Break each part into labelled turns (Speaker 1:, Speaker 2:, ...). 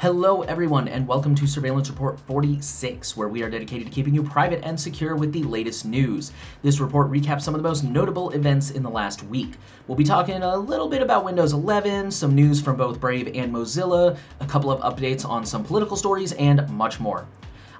Speaker 1: Hello, everyone, and welcome to Surveillance Report 46, where we are dedicated to keeping you private and secure with the latest news. This report recaps some of the most notable events in the last week. We'll be talking a little bit about Windows 11, some news from both Brave and Mozilla, a couple of updates on some political stories, and much more.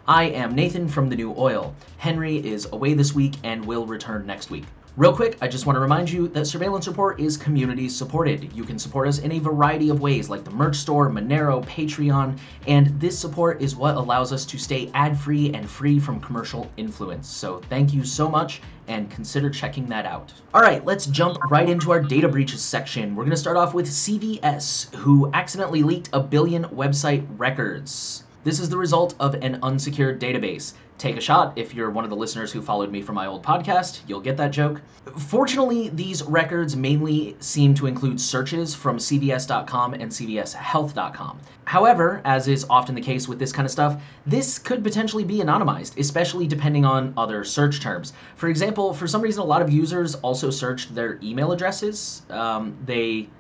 Speaker 1: I am Nathan from The New Oil. Henry is away this week and will return next week. Real quick, I just want to remind you that Surveillance Report is community supported. You can support us in a variety of ways, like the merch store, Monero, Patreon, and this support is what allows us to stay ad free and free from commercial influence. So thank you so much, and consider checking that out. All right, let's jump right into our data breaches section. We're going to start off with CVS, who accidentally leaked a billion website records. This is the result of an unsecured database. Take a shot if you're one of the listeners who followed me from my old podcast, you'll get that joke. Fortunately, these records mainly seem to include searches from CVS.com and CVSHealth.com. However, as is often the case with this kind of stuff, this could potentially be anonymized, especially depending on other search terms. For example, for some reason, a lot of users also searched their email addresses. Um, they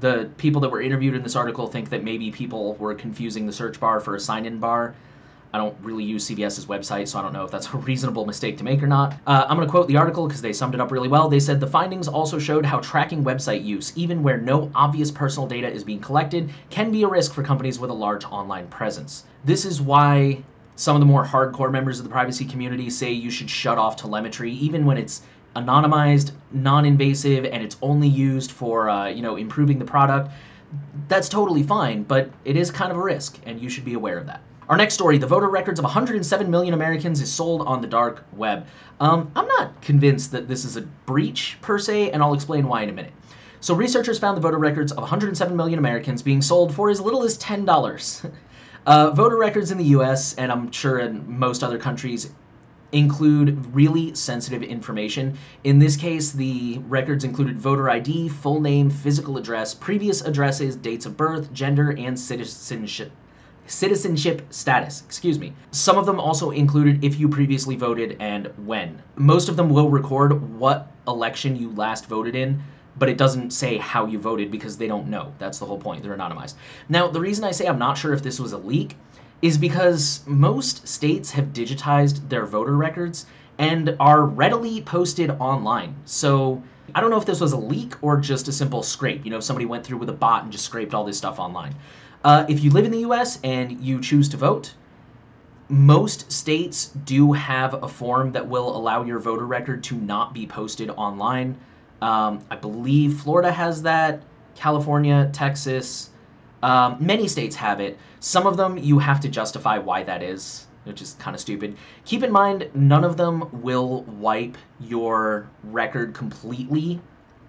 Speaker 1: the people that were interviewed in this article think that maybe people were confusing the search bar for a sign-in bar. I don't really use CVS's website, so I don't know if that's a reasonable mistake to make or not. Uh, I'm going to quote the article because they summed it up really well. They said the findings also showed how tracking website use, even where no obvious personal data is being collected, can be a risk for companies with a large online presence. This is why some of the more hardcore members of the privacy community say you should shut off telemetry, even when it's anonymized, non-invasive, and it's only used for uh, you know improving the product, that's totally fine. But it is kind of a risk, and you should be aware of that. Our next story: the voter records of 107 million Americans is sold on the dark web. Um, I'm not convinced that this is a breach per se, and I'll explain why in a minute. So researchers found the voter records of 107 million Americans being sold for as little as ten dollars. Uh, voter records in the U.S. and I'm sure in most other countries include really sensitive information. In this case, the records included voter ID, full name, physical address, previous addresses, dates of birth, gender, and citizenship citizenship status, excuse me. Some of them also included if you previously voted and when. Most of them will record what election you last voted in, but it doesn't say how you voted because they don't know. That's the whole point. They're anonymized. Now, the reason I say I'm not sure if this was a leak is because most states have digitized their voter records and are readily posted online. So I don't know if this was a leak or just a simple scrape. You know, somebody went through with a bot and just scraped all this stuff online. Uh, if you live in the US and you choose to vote, most states do have a form that will allow your voter record to not be posted online. Um, I believe Florida has that, California, Texas, um, many states have it. Some of them you have to justify why that is, which is kind of stupid. Keep in mind, none of them will wipe your record completely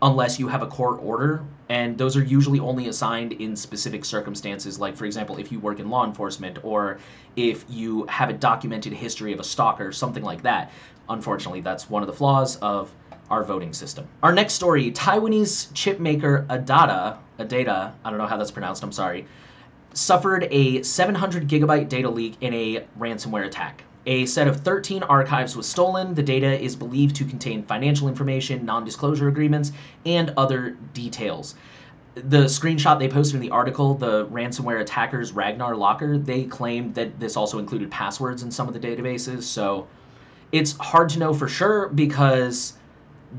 Speaker 1: unless you have a court order, and those are usually only assigned in specific circumstances, like, for example, if you work in law enforcement or if you have a documented history of a stalker, something like that. Unfortunately, that's one of the flaws of our voting system. Our next story Taiwanese chip maker Adata, Adata, I don't know how that's pronounced, I'm sorry, suffered a 700 gigabyte data leak in a ransomware attack. A set of 13 archives was stolen. The data is believed to contain financial information, non disclosure agreements, and other details. The screenshot they posted in the article, the ransomware attackers Ragnar Locker, they claimed that this also included passwords in some of the databases. So it's hard to know for sure because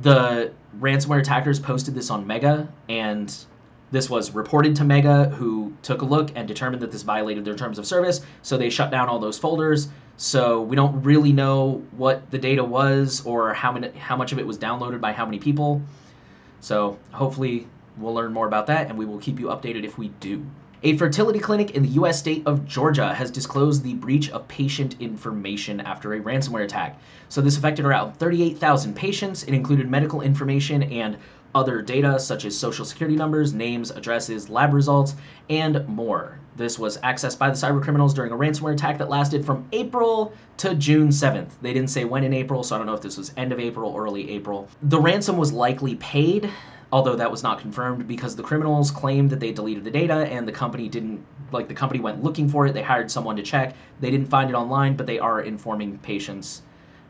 Speaker 1: the ransomware attackers posted this on Mega, and this was reported to Mega, who took a look and determined that this violated their terms of service, so they shut down all those folders. So we don't really know what the data was or how many, how much of it was downloaded by how many people. So hopefully we'll learn more about that, and we will keep you updated if we do. A fertility clinic in the U.S. state of Georgia has disclosed the breach of patient information after a ransomware attack. So, this affected around 38,000 patients. It included medical information and other data such as social security numbers, names, addresses, lab results, and more. This was accessed by the cybercriminals during a ransomware attack that lasted from April to June 7th. They didn't say when in April, so I don't know if this was end of April, early April. The ransom was likely paid although that was not confirmed because the criminals claimed that they deleted the data and the company didn't like the company went looking for it they hired someone to check they didn't find it online but they are informing patients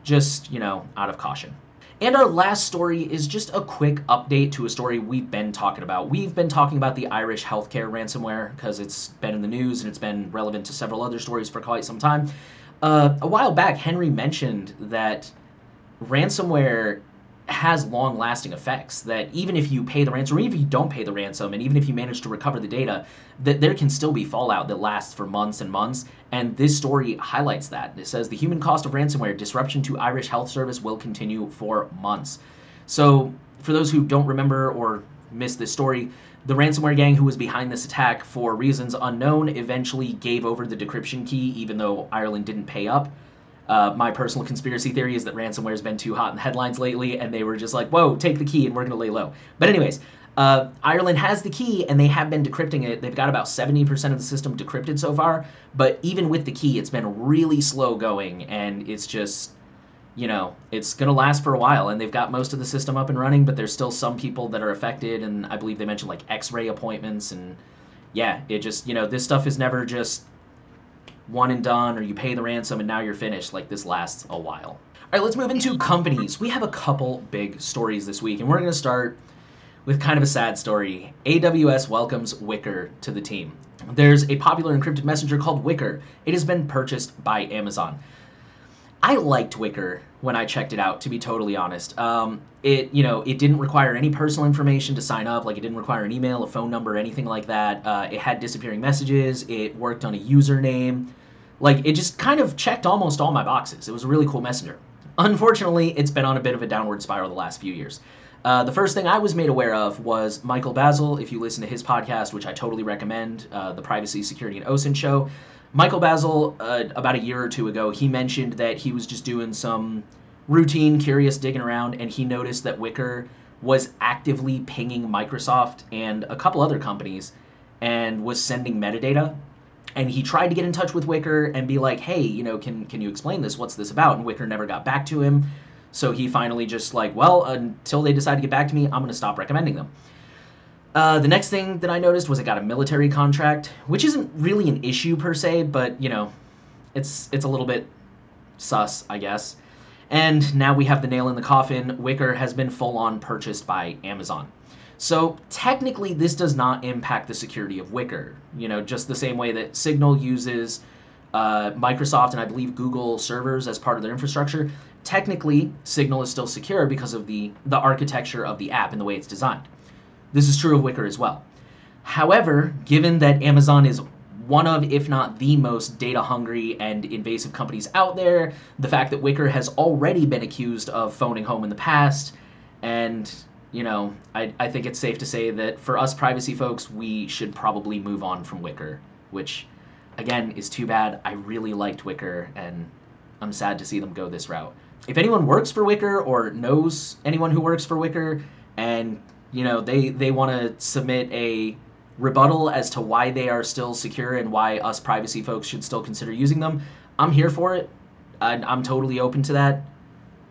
Speaker 1: just you know out of caution And our last story is just a quick update to a story we've been talking about. We've been talking about the Irish healthcare ransomware because it's been in the news and it's been relevant to several other stories for quite some time. Uh, a while back, Henry mentioned that ransomware has long lasting effects that even if you pay the ransom or even if you don't pay the ransom and even if you manage to recover the data that there can still be fallout that lasts for months and months. And this story highlights that. It says the human cost of ransomware disruption to irish health service will continue for months. So for those who don't remember or missed this story the ransomware gang who was behind this attack for reasons unknown eventually gave over the decryption key even though ireland didn't pay up uh, my personal conspiracy theory is that ransomware has been too hot in the headlines lately, and they were just like, whoa, take the key and we're going to lay low. But, anyways, uh, Ireland has the key and they have been decrypting it. They've got about 70% of the system decrypted so far, but even with the key, it's been really slow going, and it's just, you know, it's going to last for a while. And they've got most of the system up and running, but there's still some people that are affected, and I believe they mentioned like x ray appointments, and yeah, it just, you know, this stuff is never just one and done, or you pay the ransom and now you're finished. Like this lasts a while. All right, let's move into companies. We have a couple big stories this week, and we're going to start with kind of a sad story. AWS welcomes Wickr to the team. There's a popular encrypted messenger called Wickr. It has been purchased by Amazon. I liked Wickr when I checked it out, to be totally honest. Um, it, you know, it didn't require any personal information to sign up. Like it didn't require an email, a phone number, anything like that. Uh, it had disappearing messages. It worked on a username. Like it just kind of checked almost all my boxes. It was a really cool messenger. Unfortunately, it's been on a bit of a downward spiral the last few years. Uh, the first thing I was made aware of was Michael Bazzell. If you listen to his podcast, which I totally recommend, uh, the Privacy, Security, and OSINT show, Michael Bazzell, uh, about a year or two ago, he mentioned that he was just doing some routine, curious digging around, and he noticed that Wickr was actively pinging Microsoft and a couple other companies and was sending metadata and he tried to get in touch with Wickr and be like, "Hey, you know, can can you explain this? What's this about?" And Wickr never got back to him. So he finally just like, "Well, until they decide to get back to me, I'm going to stop recommending them." Uh, the next thing that I noticed was it got a military contract, which isn't really an issue per se, but you know, it's it's a little bit sus, I guess. And now we have the nail in the coffin. Wickr has been full on purchased by Amazon. So technically, this does not impact the security of Wickr. You know, just the same way that Signal uses uh, Microsoft and I believe Google servers as part of their infrastructure. Technically, Signal is still secure because of the the architecture of the app and the way it's designed. This is true of Wickr as well. However, given that Amazon is one of, if not the most data hungry and invasive companies out there, the fact that Wickr has already been accused of phoning home in the past, and you know, I, I think it's safe to say that for us privacy folks, we should probably move on from Wickr, which, again, is too bad. I really liked Wickr, and I'm sad to see them go this route. If anyone works for Wickr or knows anyone who works for Wickr, and you know they they want to submit a rebuttal as to why they are still secure and why us privacy folks should still consider using them, I'm here for it. I, I'm totally open to that.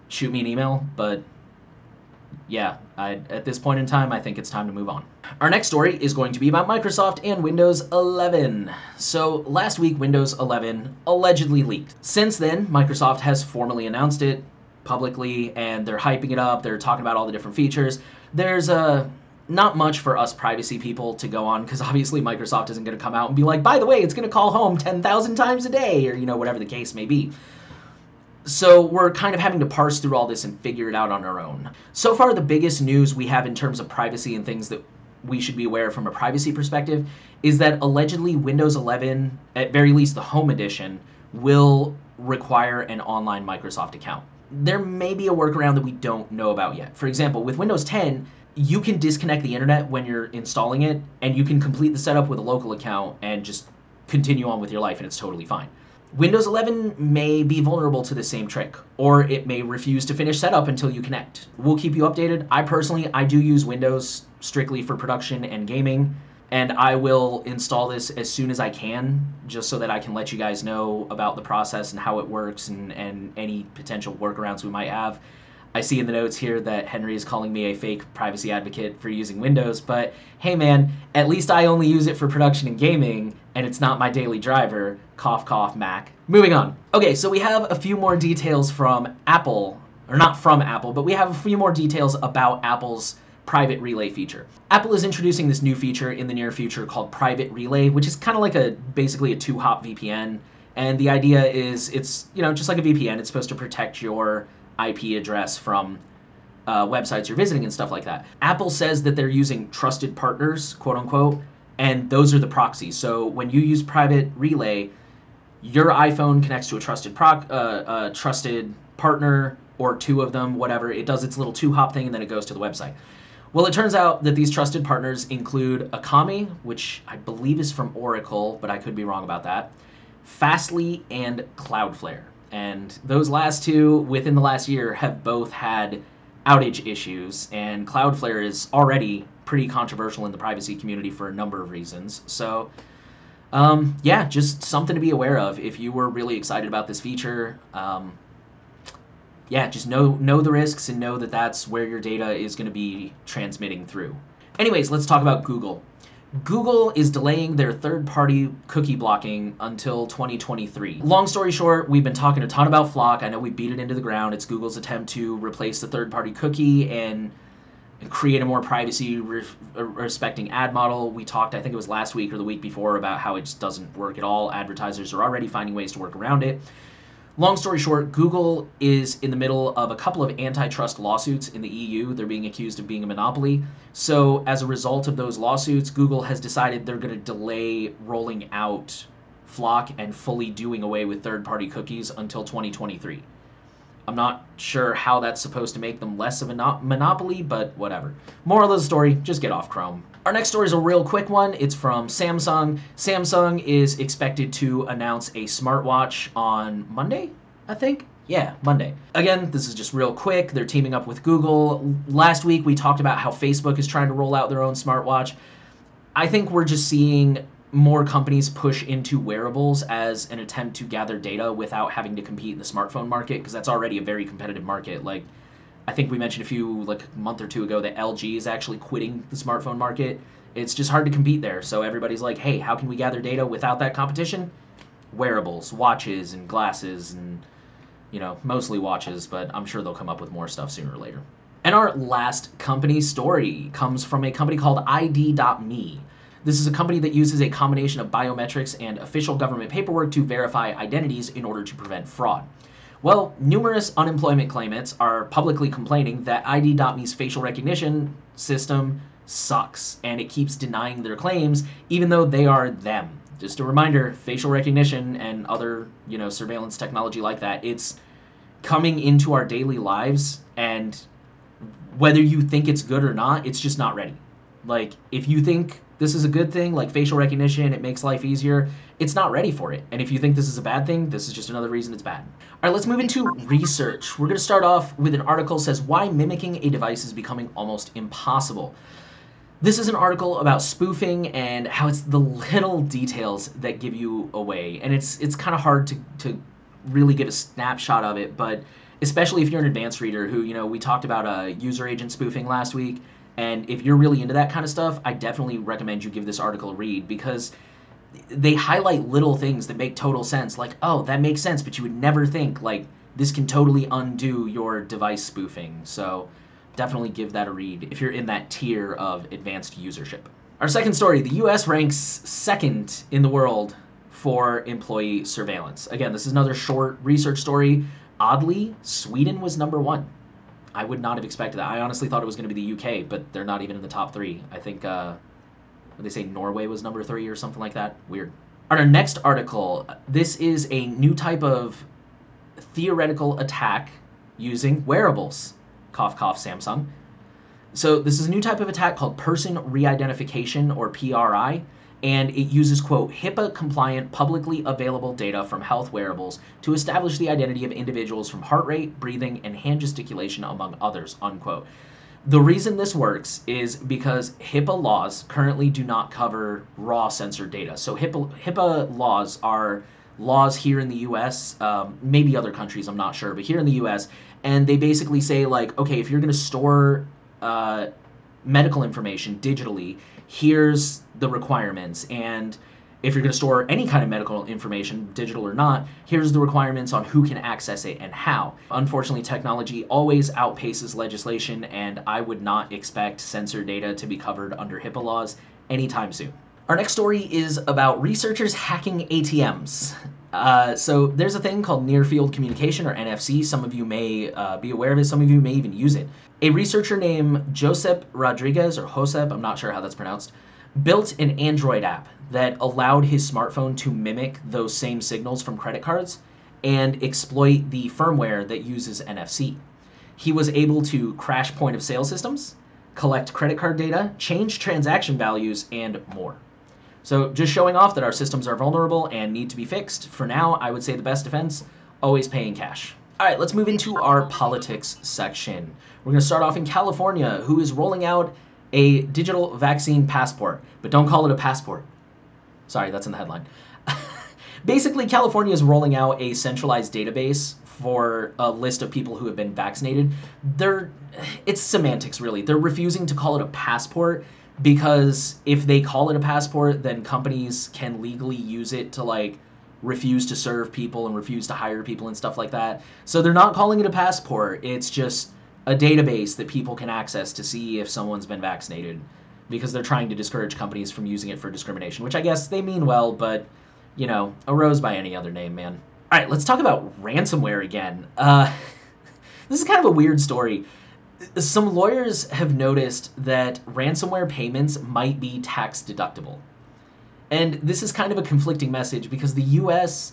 Speaker 1: Shoot me an email, but yeah, I, at this point in time, I think it's time to move on. Our next story is going to be about Microsoft and Windows 11. So, last week, Windows 11 allegedly leaked. Since then, Microsoft has formally announced it publicly and they're hyping it up, they're talking about all the different features. There's a uh, not much for us privacy people to go on because obviously Microsoft isn't going to come out and be like, by the way, it's going to call home 10,000 times a day, or you know, whatever the case may be. So we're kind of having to parse through all this and figure it out on our own. So far, the biggest news we have in terms of privacy and things that we should be aware of from a privacy perspective is that allegedly Windows 11, at very least the Home Edition, will require an online Microsoft account. There may be a workaround that we don't know about yet. For example, with Windows 10, you can disconnect the internet when you're installing it, and you can complete the setup with a local account and just continue on with your life, and it's totally fine. Windows 11 may be vulnerable to the same trick, or it may refuse to finish setup until you connect. We'll keep you updated. I personally, I do use Windows strictly for production and gaming, and I will install this as soon as I can, just so that I can let you guys know about the process and how it works and, and any potential workarounds we might have. I see in the notes here that Henry is calling me a fake privacy advocate for using Windows, but hey man, at least I only use it for production and gaming, and it's not my daily driver. Cough, cough, Mac. Moving on. Okay, so we have a few more details from Apple or not from Apple, but we have a few more details about Apple's private relay feature. Apple is introducing this new feature in the near future called Private Relay, which is kind of like a basically a two-hop VPN. And the idea is it's you know just like a VPN, it's supposed to protect your IP address from uh, websites you're visiting and stuff like that. Apple says that they're using trusted partners, quote unquote, and those are the proxies. So when you use Private Relay, your iPhone connects to a trusted proc, uh, a trusted partner or two of them, whatever. It does its little two-hop thing and then it goes to the website. Well, it turns out that these trusted partners include Akamai, which I believe is from Oracle, but I could be wrong about that, Fastly, and Cloudflare. And those last two, within the last year, have both had outage issues, and Cloudflare is already pretty controversial in the privacy community for a number of reasons. So, um, yeah, just something to be aware of if you were really excited about this feature. Um, yeah, just know know the risks and know that that's where your data is going to be transmitting through. Anyways, let's talk about Google. Google is delaying their third party cookie blocking until 2023. Long story short, we've been talking a ton about FLoC. I know we beat it into the ground. It's Google's attempt to replace the third party cookie and create a more privacy re- uh, respecting ad model. We talked, I think it was last week or the week before, about how it just doesn't work at all. Advertisers are already finding ways to work around it. Long story short, Google is in the middle of a couple of antitrust lawsuits in the EU. They're being accused of being a monopoly. So, as a result of those lawsuits, Google has decided they're going to delay rolling out FLoC and fully doing away with third party cookies until 2023. I'm not sure how that's supposed to make them less of a monopoly, but whatever. Moral of the story just get off Chrome. Our next story is a real quick one. It's from Samsung. Samsung is expected to announce a smartwatch on Monday, I think. Yeah, Monday. Again, this is just real quick. They're teaming up with Google. Last week we talked about how Facebook is trying to roll out their own smartwatch. I think we're just seeing more companies push into wearables as an attempt to gather data without having to compete in the smartphone market because that's already a very competitive market. Like I think we mentioned a few like a month or two ago that LG is actually quitting the smartphone market. It's just hard to compete there. So everybody's like, "Hey, how can we gather data without that competition?" Wearables, watches and glasses and you know, mostly watches, but I'm sure they'll come up with more stuff sooner or later. And our last company story comes from a company called ID.me. This is a company that uses a combination of biometrics and official government paperwork to verify identities in order to prevent fraud. Well, numerous unemployment claimants are publicly complaining that ID.me's facial recognition system sucks and it keeps denying their claims even though they are them. Just a reminder, facial recognition and other, you know, surveillance technology like that, it's coming into our daily lives and whether you think it's good or not, it's just not ready. Like if you think this is a good thing, like facial recognition, it makes life easier. It's not ready for it. And if you think this is a bad thing, this is just another reason it's bad. All right, let's move into research. We're going to start off with an article says why mimicking a device is becoming almost impossible. This is an article about spoofing and how it's the little details that give you away. And it's it's kind of hard to to really give a snapshot of it, but especially if you're an advanced reader who, you know, we talked about uh, user agent spoofing last week and if you're really into that kind of stuff, I definitely recommend you give this article a read because they highlight little things that make total sense. Like, oh, that makes sense, but you would never think, like, this can totally undo your device spoofing. So definitely give that a read if you're in that tier of advanced usership. Our second story the US ranks second in the world for employee surveillance. Again, this is another short research story. Oddly, Sweden was number one. I would not have expected that. I honestly thought it was going to be the UK, but they're not even in the top three. I think uh, they say Norway was number three or something like that. Weird. On our next article, this is a new type of theoretical attack using wearables. Cough, cough, Samsung. So this is a new type of attack called person re-identification or PRI and it uses, quote, HIPAA compliant, publicly available data from health wearables to establish the identity of individuals from heart rate, breathing, and hand gesticulation, among others, unquote. The reason this works is because HIPAA laws currently do not cover raw sensor data. So HIPAA, HIPAA laws are laws here in the US, um, maybe other countries, I'm not sure, but here in the US, and they basically say, like, okay, if you're going to store uh, medical information digitally, here's the requirements and if you're going to store any kind of medical information, digital or not, here's the requirements on who can access it and how. Unfortunately, technology always outpaces legislation, and I would not expect sensor data to be covered under HIPAA laws anytime soon. Our next story is about researchers hacking ATMs. Uh, so there's a thing called near field communication or NFC. Some of you may uh, be aware of it. Some of you may even use it. A researcher named Josep Rodriguez or Josep, I'm not sure how that's pronounced, built an Android app that allowed his smartphone to mimic those same signals from credit cards and exploit the firmware that uses NFC. He was able to crash point of sale systems, collect credit card data, change transaction values, and more. So just showing off that our systems are vulnerable and need to be fixed. For now, I would say the best defense, always paying cash. All right, let's move into our politics section. We're going to start off in California, who is rolling out a digital vaccine passport, but don't call it a passport. Sorry, that's in the headline. Basically, California is rolling out a centralized database for a list of people who have been vaccinated. They're it's semantics really. They're refusing to call it a passport because if they call it a passport, then companies can legally use it to like refuse to serve people and refuse to hire people and stuff like that. So they're not calling it a passport. It's just a database that people can access to see if someone's been vaccinated because they're trying to discourage companies from using it for discrimination, which I guess they mean well, but you know, a rose by any other name, man. All right, let's talk about ransomware again. Uh, this is kind of a weird story some lawyers have noticed that ransomware payments might be tax deductible. And this is kind of a conflicting message because the US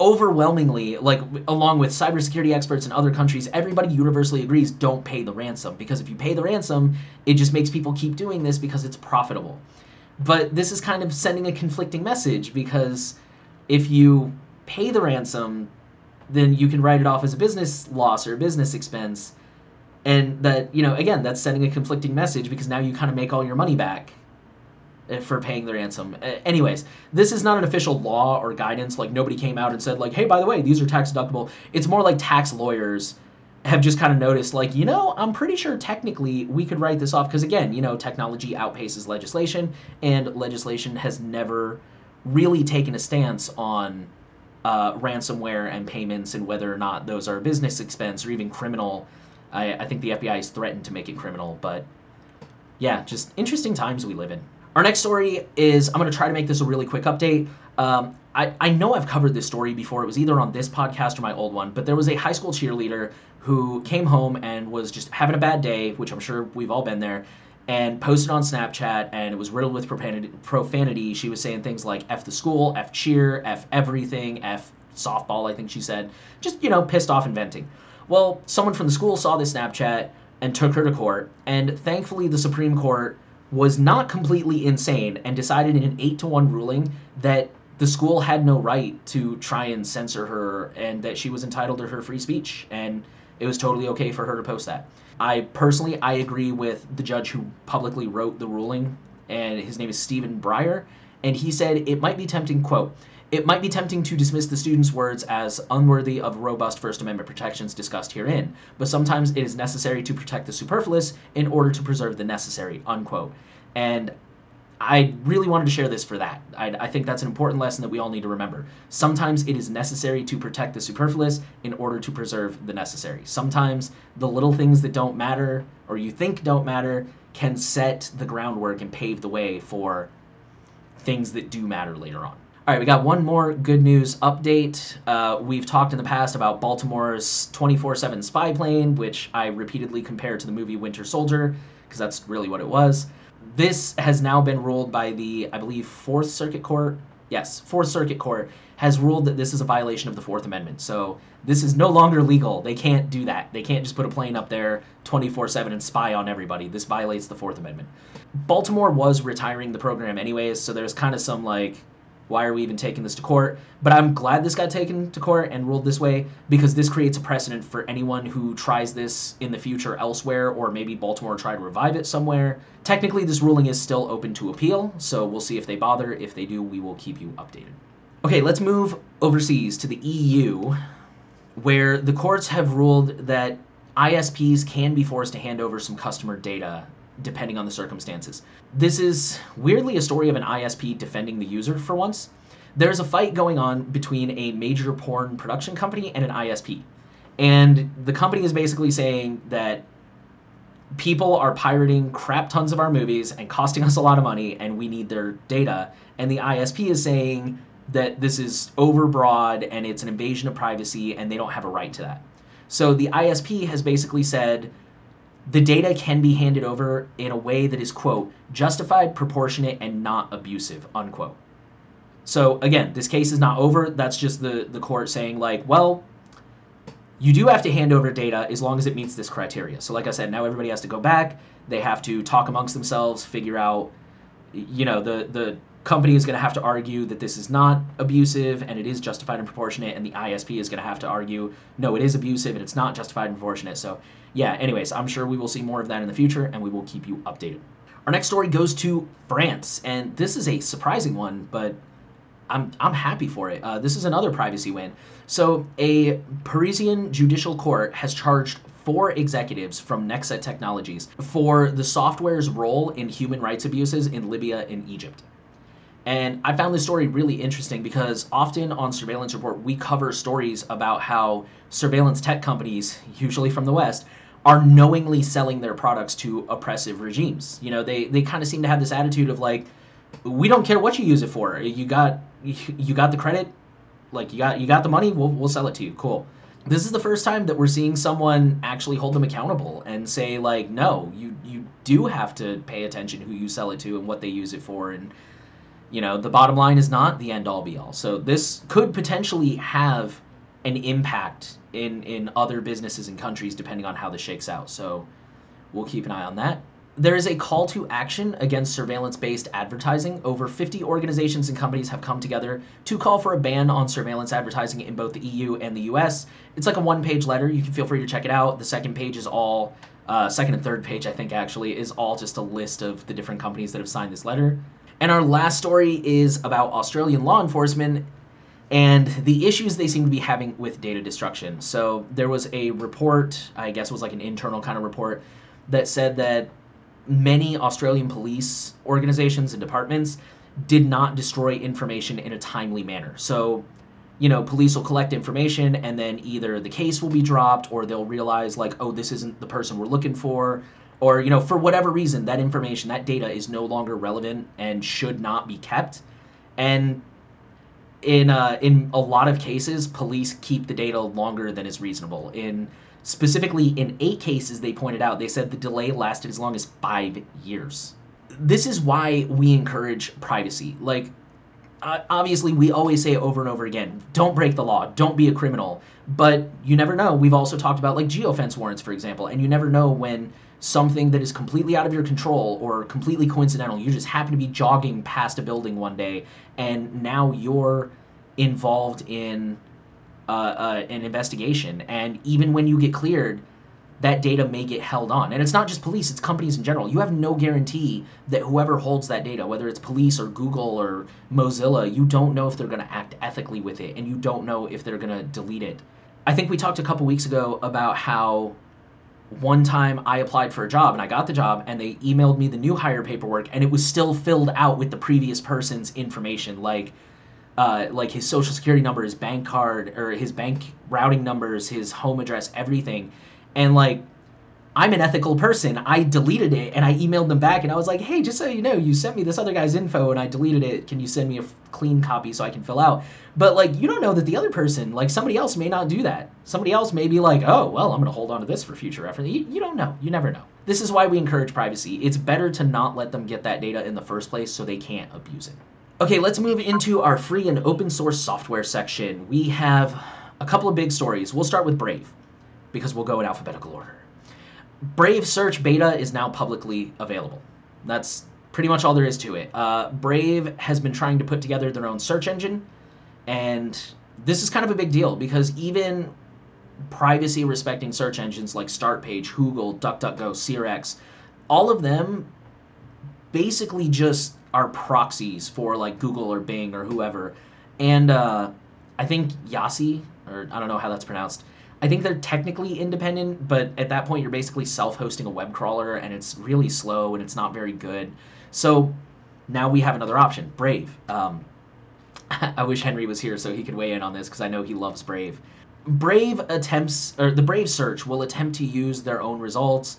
Speaker 1: overwhelmingly, like along with cybersecurity experts in other countries, everybody universally agrees don't pay the ransom because if you pay the ransom, it just makes people keep doing this because it's profitable. But this is kind of sending a conflicting message because if you pay the ransom, then you can write it off as a business loss or a business expense and that you know again that's sending a conflicting message because now you kind of make all your money back eh, for paying the ransom. Anyways, this is not an official law or guidance. Like nobody came out and said like, "Hey, by the way, these are tax deductible." It's more like tax lawyers have just kind of noticed like, you know, I'm pretty sure technically we could write this off because again, you know, technology outpaces legislation and legislation has never really taken a stance on uh, ransomware and payments and whether or not those are business expense or even criminal I, I think the FBI has threatened to make it criminal, but yeah, just interesting times we live in. Our next story is I'm going to try to make this a really quick update. Um, I, I know I've covered this story before. It was either on this podcast or my old one, but there was a high school cheerleader who came home and was just having a bad day, which I'm sure we've all been there, and posted on Snapchat, and it was riddled with profanity. profanity. She was saying things like F the school, F cheer, F everything, F softball, I think she said. Just, you know, pissed off and venting. Well, someone from the school saw this Snapchat and took her to court, and thankfully the Supreme Court was not completely insane and decided in an 8 to 1 ruling that the school had no right to try and censor her and that she was entitled to her free speech and it was totally okay for her to post that. I personally I agree with the judge who publicly wrote the ruling and his name is Stephen Breyer and he said it might be tempting quote it might be tempting to dismiss the student's words as unworthy of robust First Amendment protections discussed herein, but sometimes it is necessary to protect the superfluous in order to preserve the necessary, unquote. And I really wanted to share this for that. I, I, think that's an important lesson that we all need to remember. Sometimes it is necessary to protect the superfluous in order to preserve the necessary. Sometimes the little things that don't matter or you think don't matter can set the groundwork and pave the way for things that do matter later on. All right, we got one more good news update. Uh, we've talked in the past about Baltimore's 24 7 spy plane, which I repeatedly compared to the movie Winter Soldier, because that's really what it was. This has now been ruled by the, I believe, Fourth Circuit Court. Yes, Fourth Circuit Court has ruled that this is a violation of the Fourth Amendment. So this is no longer legal. They can't do that. They can't just put a plane up there 24 7 and spy on everybody. This violates the Fourth Amendment. Baltimore was retiring the program anyways, so there's kind of some like why are we even taking this to court? But I'm glad this got taken to court and ruled this way because this creates a precedent for anyone who tries this in the future elsewhere or maybe Baltimore try to revive it somewhere. Technically, this ruling is still open to appeal, so we'll see if they bother. If they do, we will keep you updated. Okay, let's move overseas to the EU, where the courts have ruled that ISPs can be forced to hand over some customer data depending on the circumstances. This is weirdly a story of an ISP defending the user for once. There's a fight going on between a major porn production company and an ISP. And the company is basically saying that people are pirating crap tons of our movies and costing us a lot of money and we need their data. And the ISP is saying that this is overbroad and it's an invasion of privacy and they don't have a right to that. So the ISP has basically said the data can be handed over in a way that is, quote, justified, proportionate, and not abusive, unquote. So again, this case is not over. That's just the, the court saying, like, well, you do have to hand over data as long as it meets this criteria. So, like I said, now everybody has to go back. They have to talk amongst themselves, figure out, you know, the the company is going to have to argue that this is not abusive and it is justified and proportionate, and the ISP is going to have to argue, no, it is abusive and it's not justified and proportionate. So, yeah, anyways, I'm sure we will see more of that in the future and we will keep you updated. Our next story goes to France, and this is a surprising one, but I'm, I'm happy for it. Uh, this is another privacy win. So, a Parisian judicial court has charged four executives from Nexa Technologies for the software's role in human rights abuses in Libya and Egypt. And I found this story really interesting because often on Surveillance Report, we cover stories about how surveillance tech companies, usually from the West, are knowingly selling their products to oppressive regimes. You know, they, they kind of seem to have this attitude of like, we don't care what you use it for. You got you got the credit, like you got you got the money, we'll we'll sell it to you. Cool. This is the first time that we're seeing someone actually hold them accountable and say like, no, you you do have to pay attention who you sell it to and what they use it for and you know, the bottom line is not the end all be all. So this could potentially have an impact in in other businesses and countries depending on how this shakes out. So we'll keep an eye on that. There is a call to action against surveillance based advertising. Over 50 organizations and companies have come together to call for a ban on surveillance advertising in both the EU and the US. It's like a one page letter. You can feel free to check it out. The second page is all, uh, second and third page, I think actually, is all just a list of the different companies that have signed this letter. And our last story is about Australian law enforcement and the issues they seem to be having with data destruction. So there was a report, I guess it was like an internal kind of report, that said that many Australian police organizations and departments did not destroy information in a timely manner. So, you know, police will collect information and then either the case will be dropped or they'll realize, like, oh, this isn't the person we're looking for or you know for whatever reason that information that data is no longer relevant and should not be kept. And in uh, in a lot of cases police keep the data longer than is reasonable. In specifically in eight cases they pointed out they said the delay lasted as long as five years. This is why we encourage privacy. Like uh, obviously we always say over and over again don't break the law don't be a criminal but you never know we've also talked about like geofence warrants for example and you never know when something that is completely out of your control or completely coincidental. You just happen to be jogging past a building one day, and now you're involved in uh, uh, an investigation. And even when you get cleared, that data may get held on. And it's not just police, it's companies in general. You have no guarantee that whoever holds that data, whether it's police or Google or Mozilla, you don't know if they're going to act ethically with it, and you don't know if they're going to delete it. I think we talked a couple weeks ago about how one time I applied for a job and I got the job and they emailed me the new hire paperwork and it was still filled out with the previous person's information like uh, like his social security number, his bank card, or his bank routing numbers, his home address, everything. And like I'm an ethical person. I deleted it and I emailed them back and I was like, hey, just so you know, you sent me this other guy's info and I deleted it. Can you send me a clean copy so I can fill out? But like, you don't know that the other person, like somebody else may not do that. Somebody else may be like, oh, well, I'm going to hold on to this for future reference. You, you don't know. You never know. This is why we encourage privacy. It's better to not let them get that data in the first place so they can't abuse it. Okay, let's move into our free and open source software section. We have a couple of big stories. We'll start with Brave because we'll go in alphabetical order. Brave Search Beta is now publicly available. That's pretty much all there is to it. Uh, Brave has been trying to put together their own search engine, and this is kind of a big deal because even privacy respecting search engines like Startpage, Google, DuckDuckGo, Searx, all of them basically just are proxies for like Google or Bing or whoever. And uh, I think YaCy, or I don't know how that's pronounced, I think they're technically independent, but at that point, you're basically self hosting a web crawler and it's really slow and it's not very good. So now we have another option Brave. Um, I wish Henry was here so he could weigh in on this because I know he loves Brave. Brave attempts, or the Brave search will attempt to use their own results.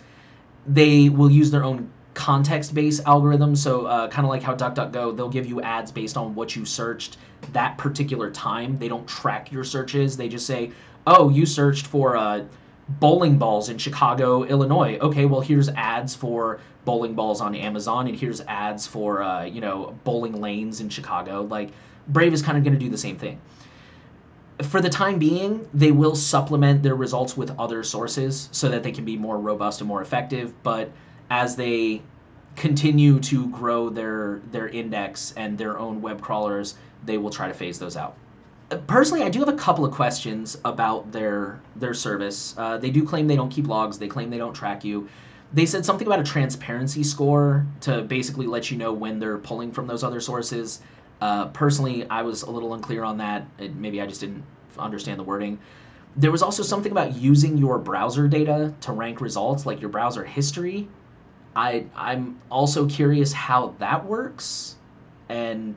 Speaker 1: They will use their own context based algorithm. So, uh, kind of like how DuckDuckGo, they'll give you ads based on what you searched that particular time. They don't track your searches. They just say, oh, you searched for uh, bowling balls in Chicago, Illinois. Okay, well, here's ads for bowling balls on Amazon, and here's ads for, uh, you know, bowling lanes in Chicago. Like, Brave is kind of going to do the same thing. For the time being, they will supplement their results with other sources so that they can be more robust and more effective. But as they continue to grow their their index and their own web crawlers, they will try to phase those out. Personally, I do have a couple of questions about their their service. Uh, they do claim they don't keep logs. They claim they don't track you. They said something about a transparency score to basically let you know when they're pulling from those other sources. Uh, personally, I was a little unclear on that. It, maybe I just didn't understand the wording. There was also something about using your browser data to rank results, like your browser history. I I'm also curious how that works, and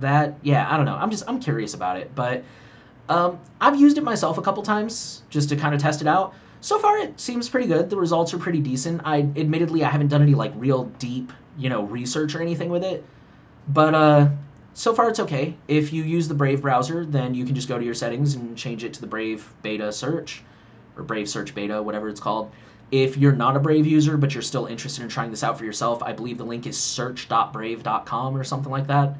Speaker 1: that yeah I don't know. I'm just I'm curious about it, but um, I've used it myself a couple times just to kind of test it out. So far, it seems pretty good. The results are pretty decent. I admittedly I haven't done any like real deep you know research or anything with it, but uh, so far it's okay. If you use the Brave browser, then you can just go to your settings and change it to the Brave Beta Search, or Brave Search Beta, whatever it's called. If you're not a Brave user, but you're still interested in trying this out for yourself, I believe the link is search.brave.com or something like that.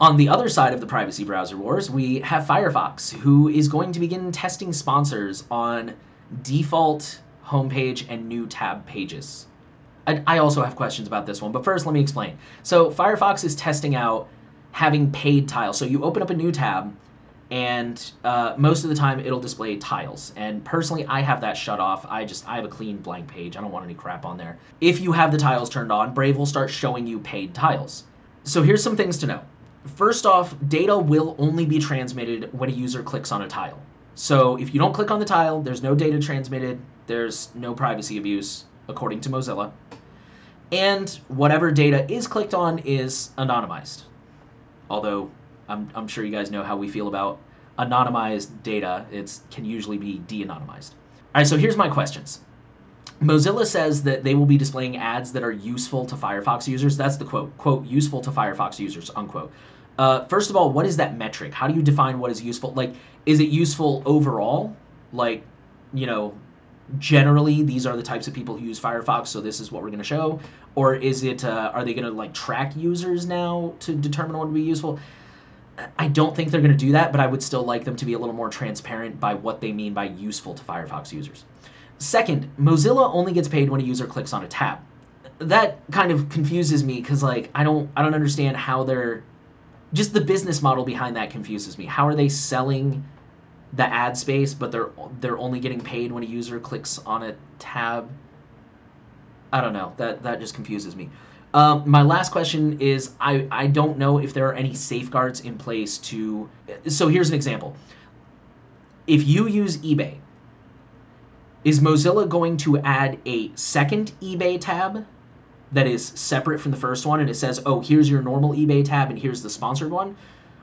Speaker 1: On the other side of the privacy browser wars, we have Firefox, who is going to begin testing sponsors on default homepage and new tab pages. I also have questions about this one, but first let me explain. So, Firefox is testing out having paid tiles. So you open up a new tab, and uh, most of the time it'll display tiles. And personally, I have that shut off. I just I have a clean blank page. I don't want any crap on there. If you have the tiles turned on, Brave will start showing you paid tiles. So here's some things to know. First off, data will only be transmitted when a user clicks on a tile. So if you don't click on the tile, there's no data transmitted, there's no privacy abuse, according to Mozilla. And whatever data is clicked on is anonymized although I'm, I'm sure you guys know how we feel about anonymized data. It can usually be de-anonymized. All right, so here's my questions. Mozilla says that they will be displaying ads that are useful to Firefox users. That's the quote, quote, useful to Firefox users, unquote. Uh, first of all, what is that metric? How do you define what is useful? Like, is it useful overall? Like, you know, generally these are the types of people who use Firefox, so this is what we're going to show? Or is it, uh, are they going to like track users now to determine what would be useful? I don't think they're going to do that, but I would still like them to be a little more transparent by what they mean by useful to Firefox users. Second, Mozilla only gets paid when a user clicks on a tab. That kind of confuses me because like I don't I don't understand how they're just the business model behind that confuses me. How are they selling the ad space, but they're they're only getting paid when a user clicks on a tab. I don't know. That that just confuses me. Um, my last question is I, I don't know if there are any safeguards in place to. So here's an example. If you use eBay, is Mozilla going to add a second eBay tab that is separate from the first one and it says, oh, here's your normal eBay tab and here's the sponsored one?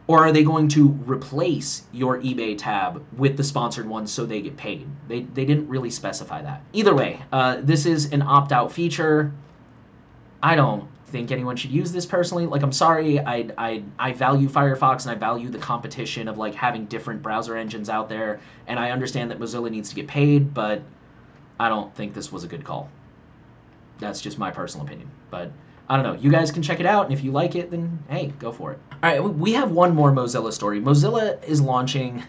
Speaker 1: Or are they going to replace your eBay tab with the sponsored one so they get paid? They, they didn't really specify that. Either way, uh, this is an opt out feature. I don't think anyone should use this personally. Like, I'm sorry, I, I, I value Firefox and I value the competition of like having different browser engines out there. And I understand that Mozilla needs to get paid, but I don't think this was a good call. That's just my personal opinion. But I don't know. You guys can check it out, and if you like it, then hey, go for it. All right, we have one more Mozilla story. Mozilla is launching.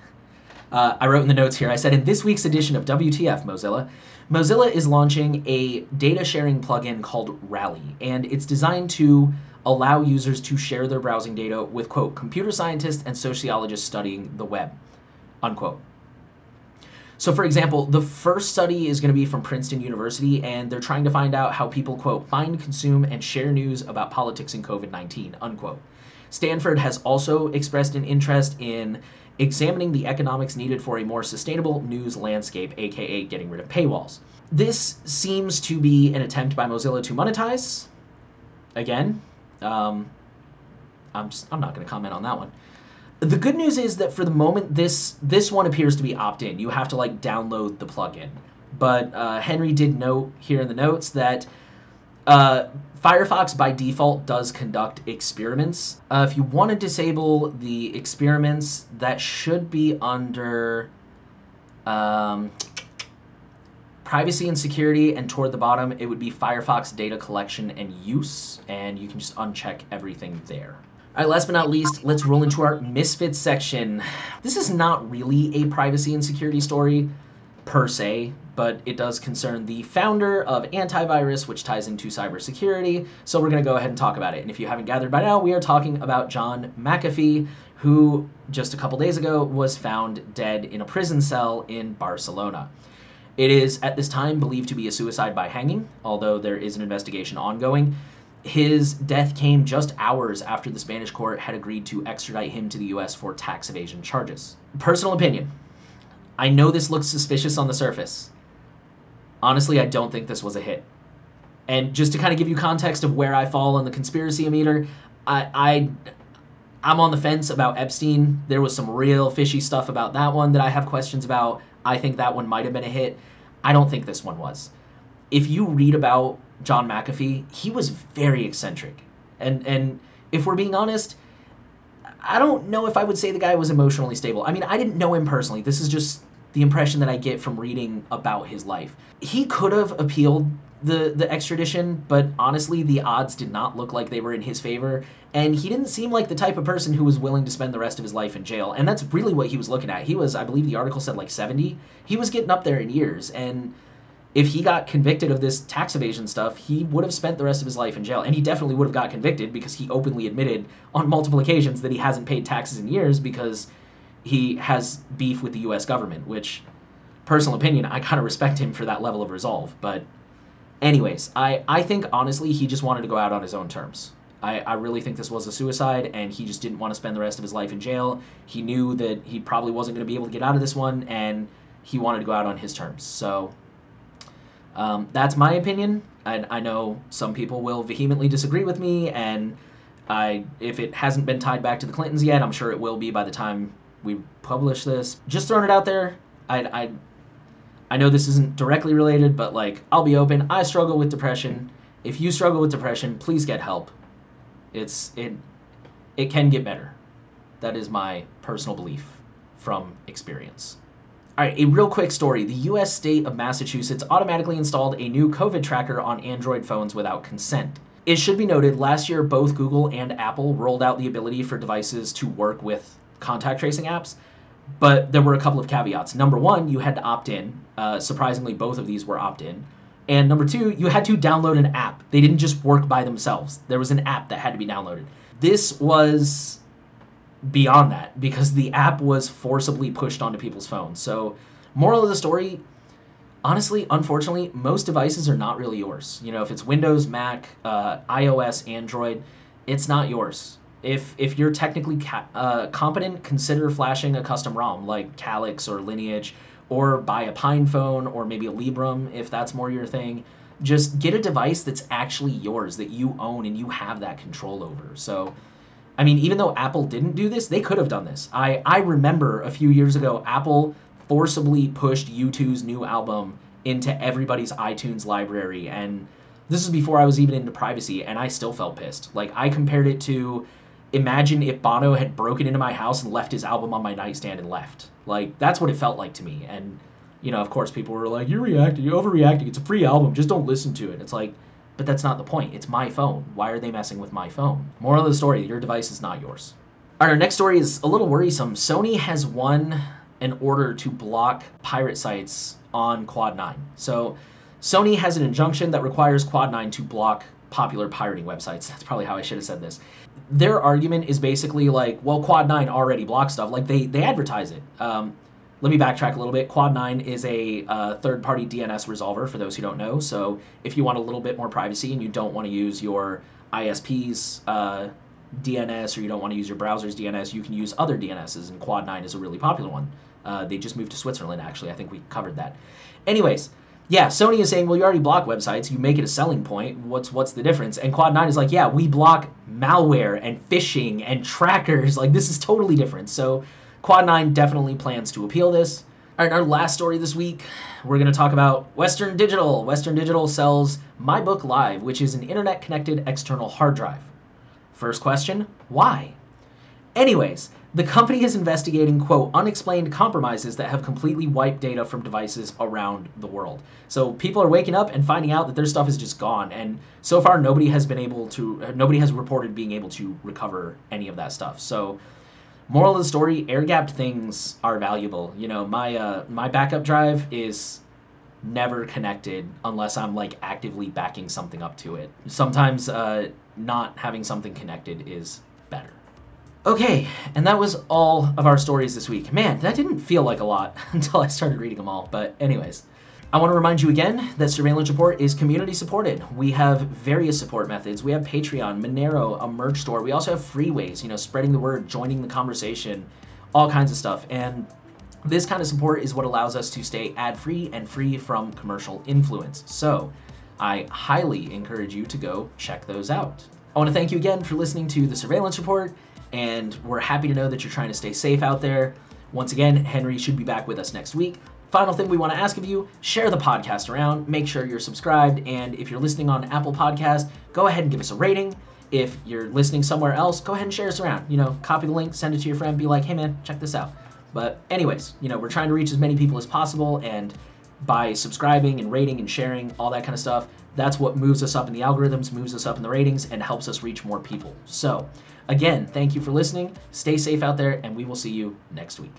Speaker 1: Uh, I wrote in the notes here. I said in this week's edition of WTF Mozilla, Mozilla is launching a data sharing plugin called Rally, and it's designed to allow users to share their browsing data with quote computer scientists and sociologists studying the web, unquote. So, for example, the first study is going to be from Princeton University, and they're trying to find out how people, quote, find, consume, and share news about politics and COVID 19, unquote. Stanford has also expressed an interest in examining the economics needed for a more sustainable news landscape, aka getting rid of paywalls. This seems to be an attempt by Mozilla to monetize. Again, um, I'm just, I'm not going to comment on that one. The good news is that for the moment, this this one appears to be opt-in. You have to like download the plugin. But uh, Henry did note here in the notes that uh, Firefox by default does conduct experiments. Uh, if you want to disable the experiments, that should be under um, privacy and security, and toward the bottom, it would be Firefox data collection and use, and you can just uncheck everything there. All right, last but not least, let's roll into our Misfits section. This is not really a privacy and security story per se, but it does concern the founder of antivirus, which ties into cybersecurity. So we're going to go ahead and talk about it. And if you haven't gathered by now, we are talking about John McAfee, who just a couple days ago was found dead in a prison cell in Barcelona. It is at this time believed to be a suicide by hanging, although there is an investigation ongoing his death came just hours after the Spanish court had agreed to extradite him to the US for tax evasion charges. Personal opinion I know this looks suspicious on the surface. Honestly, I don't think this was a hit. And just to kind of give you context of where I fall on the conspiracy meter, I, I I'm on the fence about Epstein. There was some real fishy stuff about that one that I have questions about. I think that one might have been a hit. I don't think this one was. If you read about John McAfee, he was very eccentric. And and if we're being honest, I don't know if I would say the guy was emotionally stable. I mean, I didn't know him personally. This is just the impression that I get from reading about his life. He could have appealed the the extradition, but honestly, the odds did not look like they were in his favor, and he didn't seem like the type of person who was willing to spend the rest of his life in jail. And that's really what he was looking at. He was, I believe, the article said like 70. He was getting up there in years, and if he got convicted of this tax evasion stuff, he would have spent the rest of his life in jail. And he definitely would have got convicted because he openly admitted on multiple occasions that he hasn't paid taxes in years because he has beef with the US government, which, personal opinion, I kind of respect him for that level of resolve. But, anyways, I, I think honestly he just wanted to go out on his own terms. I, I really think this was a suicide, and he just didn't want to spend the rest of his life in jail. He knew that he probably wasn't going to be able to get out of this one, and he wanted to go out on his terms. So, um, that's my opinion. I, I know some people will vehemently disagree with me, and I, if it hasn't been tied back to the Clintons yet, I'm sure it will be by the time we publish this. Just throwing it out there. I, I, I know this isn't directly related, but like I'll be open. I struggle with depression. If you struggle with depression, please get help. It's it, it can get better. That is my personal belief from experience. All right, a real quick story. The US state of Massachusetts automatically installed a new COVID tracker on Android phones without consent. It should be noted last year both Google and Apple rolled out the ability for devices to work with contact tracing apps, but there were a couple of caveats. Number one, you had to opt in. Uh, surprisingly, both of these were opt in. And number two, you had to download an app. They didn't just work by themselves, there was an app that had to be downloaded. This was beyond that because the app was forcibly pushed onto people's phones. So, moral of the story, honestly, unfortunately, most devices are not really yours. You know, if it's Windows, Mac, uh, iOS, Android, it's not yours. If if you're technically ca- uh, competent, consider flashing a custom ROM like Calyx or Lineage, or buy a Pine phone or maybe a Librem if that's more your thing. Just get a device that's actually yours that you own and you have that control over. So I mean, even though Apple didn't do this, they could have done this. I, I remember a few years ago, Apple forcibly pushed U2's new album into everybody's iTunes library. And this is before I was even into privacy, and I still felt pissed. Like, I compared it to imagine if Bono had broken into my house and left his album on my nightstand and left. Like, that's what it felt like to me. And, you know, of course, people were like, you're reacting, you're overreacting. It's a free album. Just don't listen to it. It's like, but that's not the point. It's my phone. Why are they messing with my phone? Moral of the story your device is not yours. All right, our next story is a little worrisome. Sony has won an order to block pirate sites on Quad 9. So, Sony has an injunction that requires Quad 9 to block popular pirating websites. That's probably how I should have said this. Their argument is basically like, well, Quad 9 already blocks stuff. Like, they, they advertise it. Um, let me backtrack a little bit. Quad9 is a uh, third party DNS resolver for those who don't know. So if you want a little bit more privacy and you don't want to use your ISP's uh, DNS or you don't want to use your browser's DNS, you can use other DNSs, and Quad9 is a really popular one. Uh, they just moved to Switzerland, actually. I think we covered that. Anyways, yeah, Sony is saying, well, you already block websites. You make it a selling point. What's what's the difference? And Quad9 is like, yeah, we block malware and phishing and trackers. Like, this is totally different. So Quad9 definitely plans to appeal this. All right, our last story this week, we're going to talk about Western Digital. Western Digital sells MyBook Live, which is an internet connected external hard drive. First question why? Anyways, the company is investigating, quote, unexplained compromises that have completely wiped data from devices around the world. So people are waking up and finding out that their stuff is just gone. And so far, nobody has been able to, nobody has reported being able to recover any of that stuff. So, moral of the story air gapped things are valuable. You know, my, uh, my backup drive is never connected unless I'm like actively backing something up to it. Sometimes uh, not having something connected is better. Okay, and that was all of our stories this week. Man, that didn't feel like a lot until I started reading them all. But, anyways, I want to remind you again that Surveillance Report is community supported. We have various support methods. We have Patreon, Monero, a merch store. We also have free ways, you know, spreading the word, joining the conversation, all kinds of stuff. And this kind of support is what allows us to stay ad free and free from commercial influence. So, I highly encourage you to go check those out. I want to thank you again for listening to the Surveillance Report and we're happy to know that you're trying to stay safe out there. Once again, Henry should be back with us next week. Final thing we want to ask of you share the podcast around, make sure you're subscribed, and if you're listening on Apple Podcast, go ahead and give us a rating. If you're listening somewhere else, go ahead and share us around. You know, copy the link, send it to your friend, be like, hey man, check this out. But, anyways, you know, we're trying to reach as many people as possible, and by subscribing and rating and sharing, all that kind of stuff, that's what moves us up in the algorithms, moves us up in the ratings, and helps us reach more people. So, Again, thank you for listening. Stay safe out there, and we will see you next week.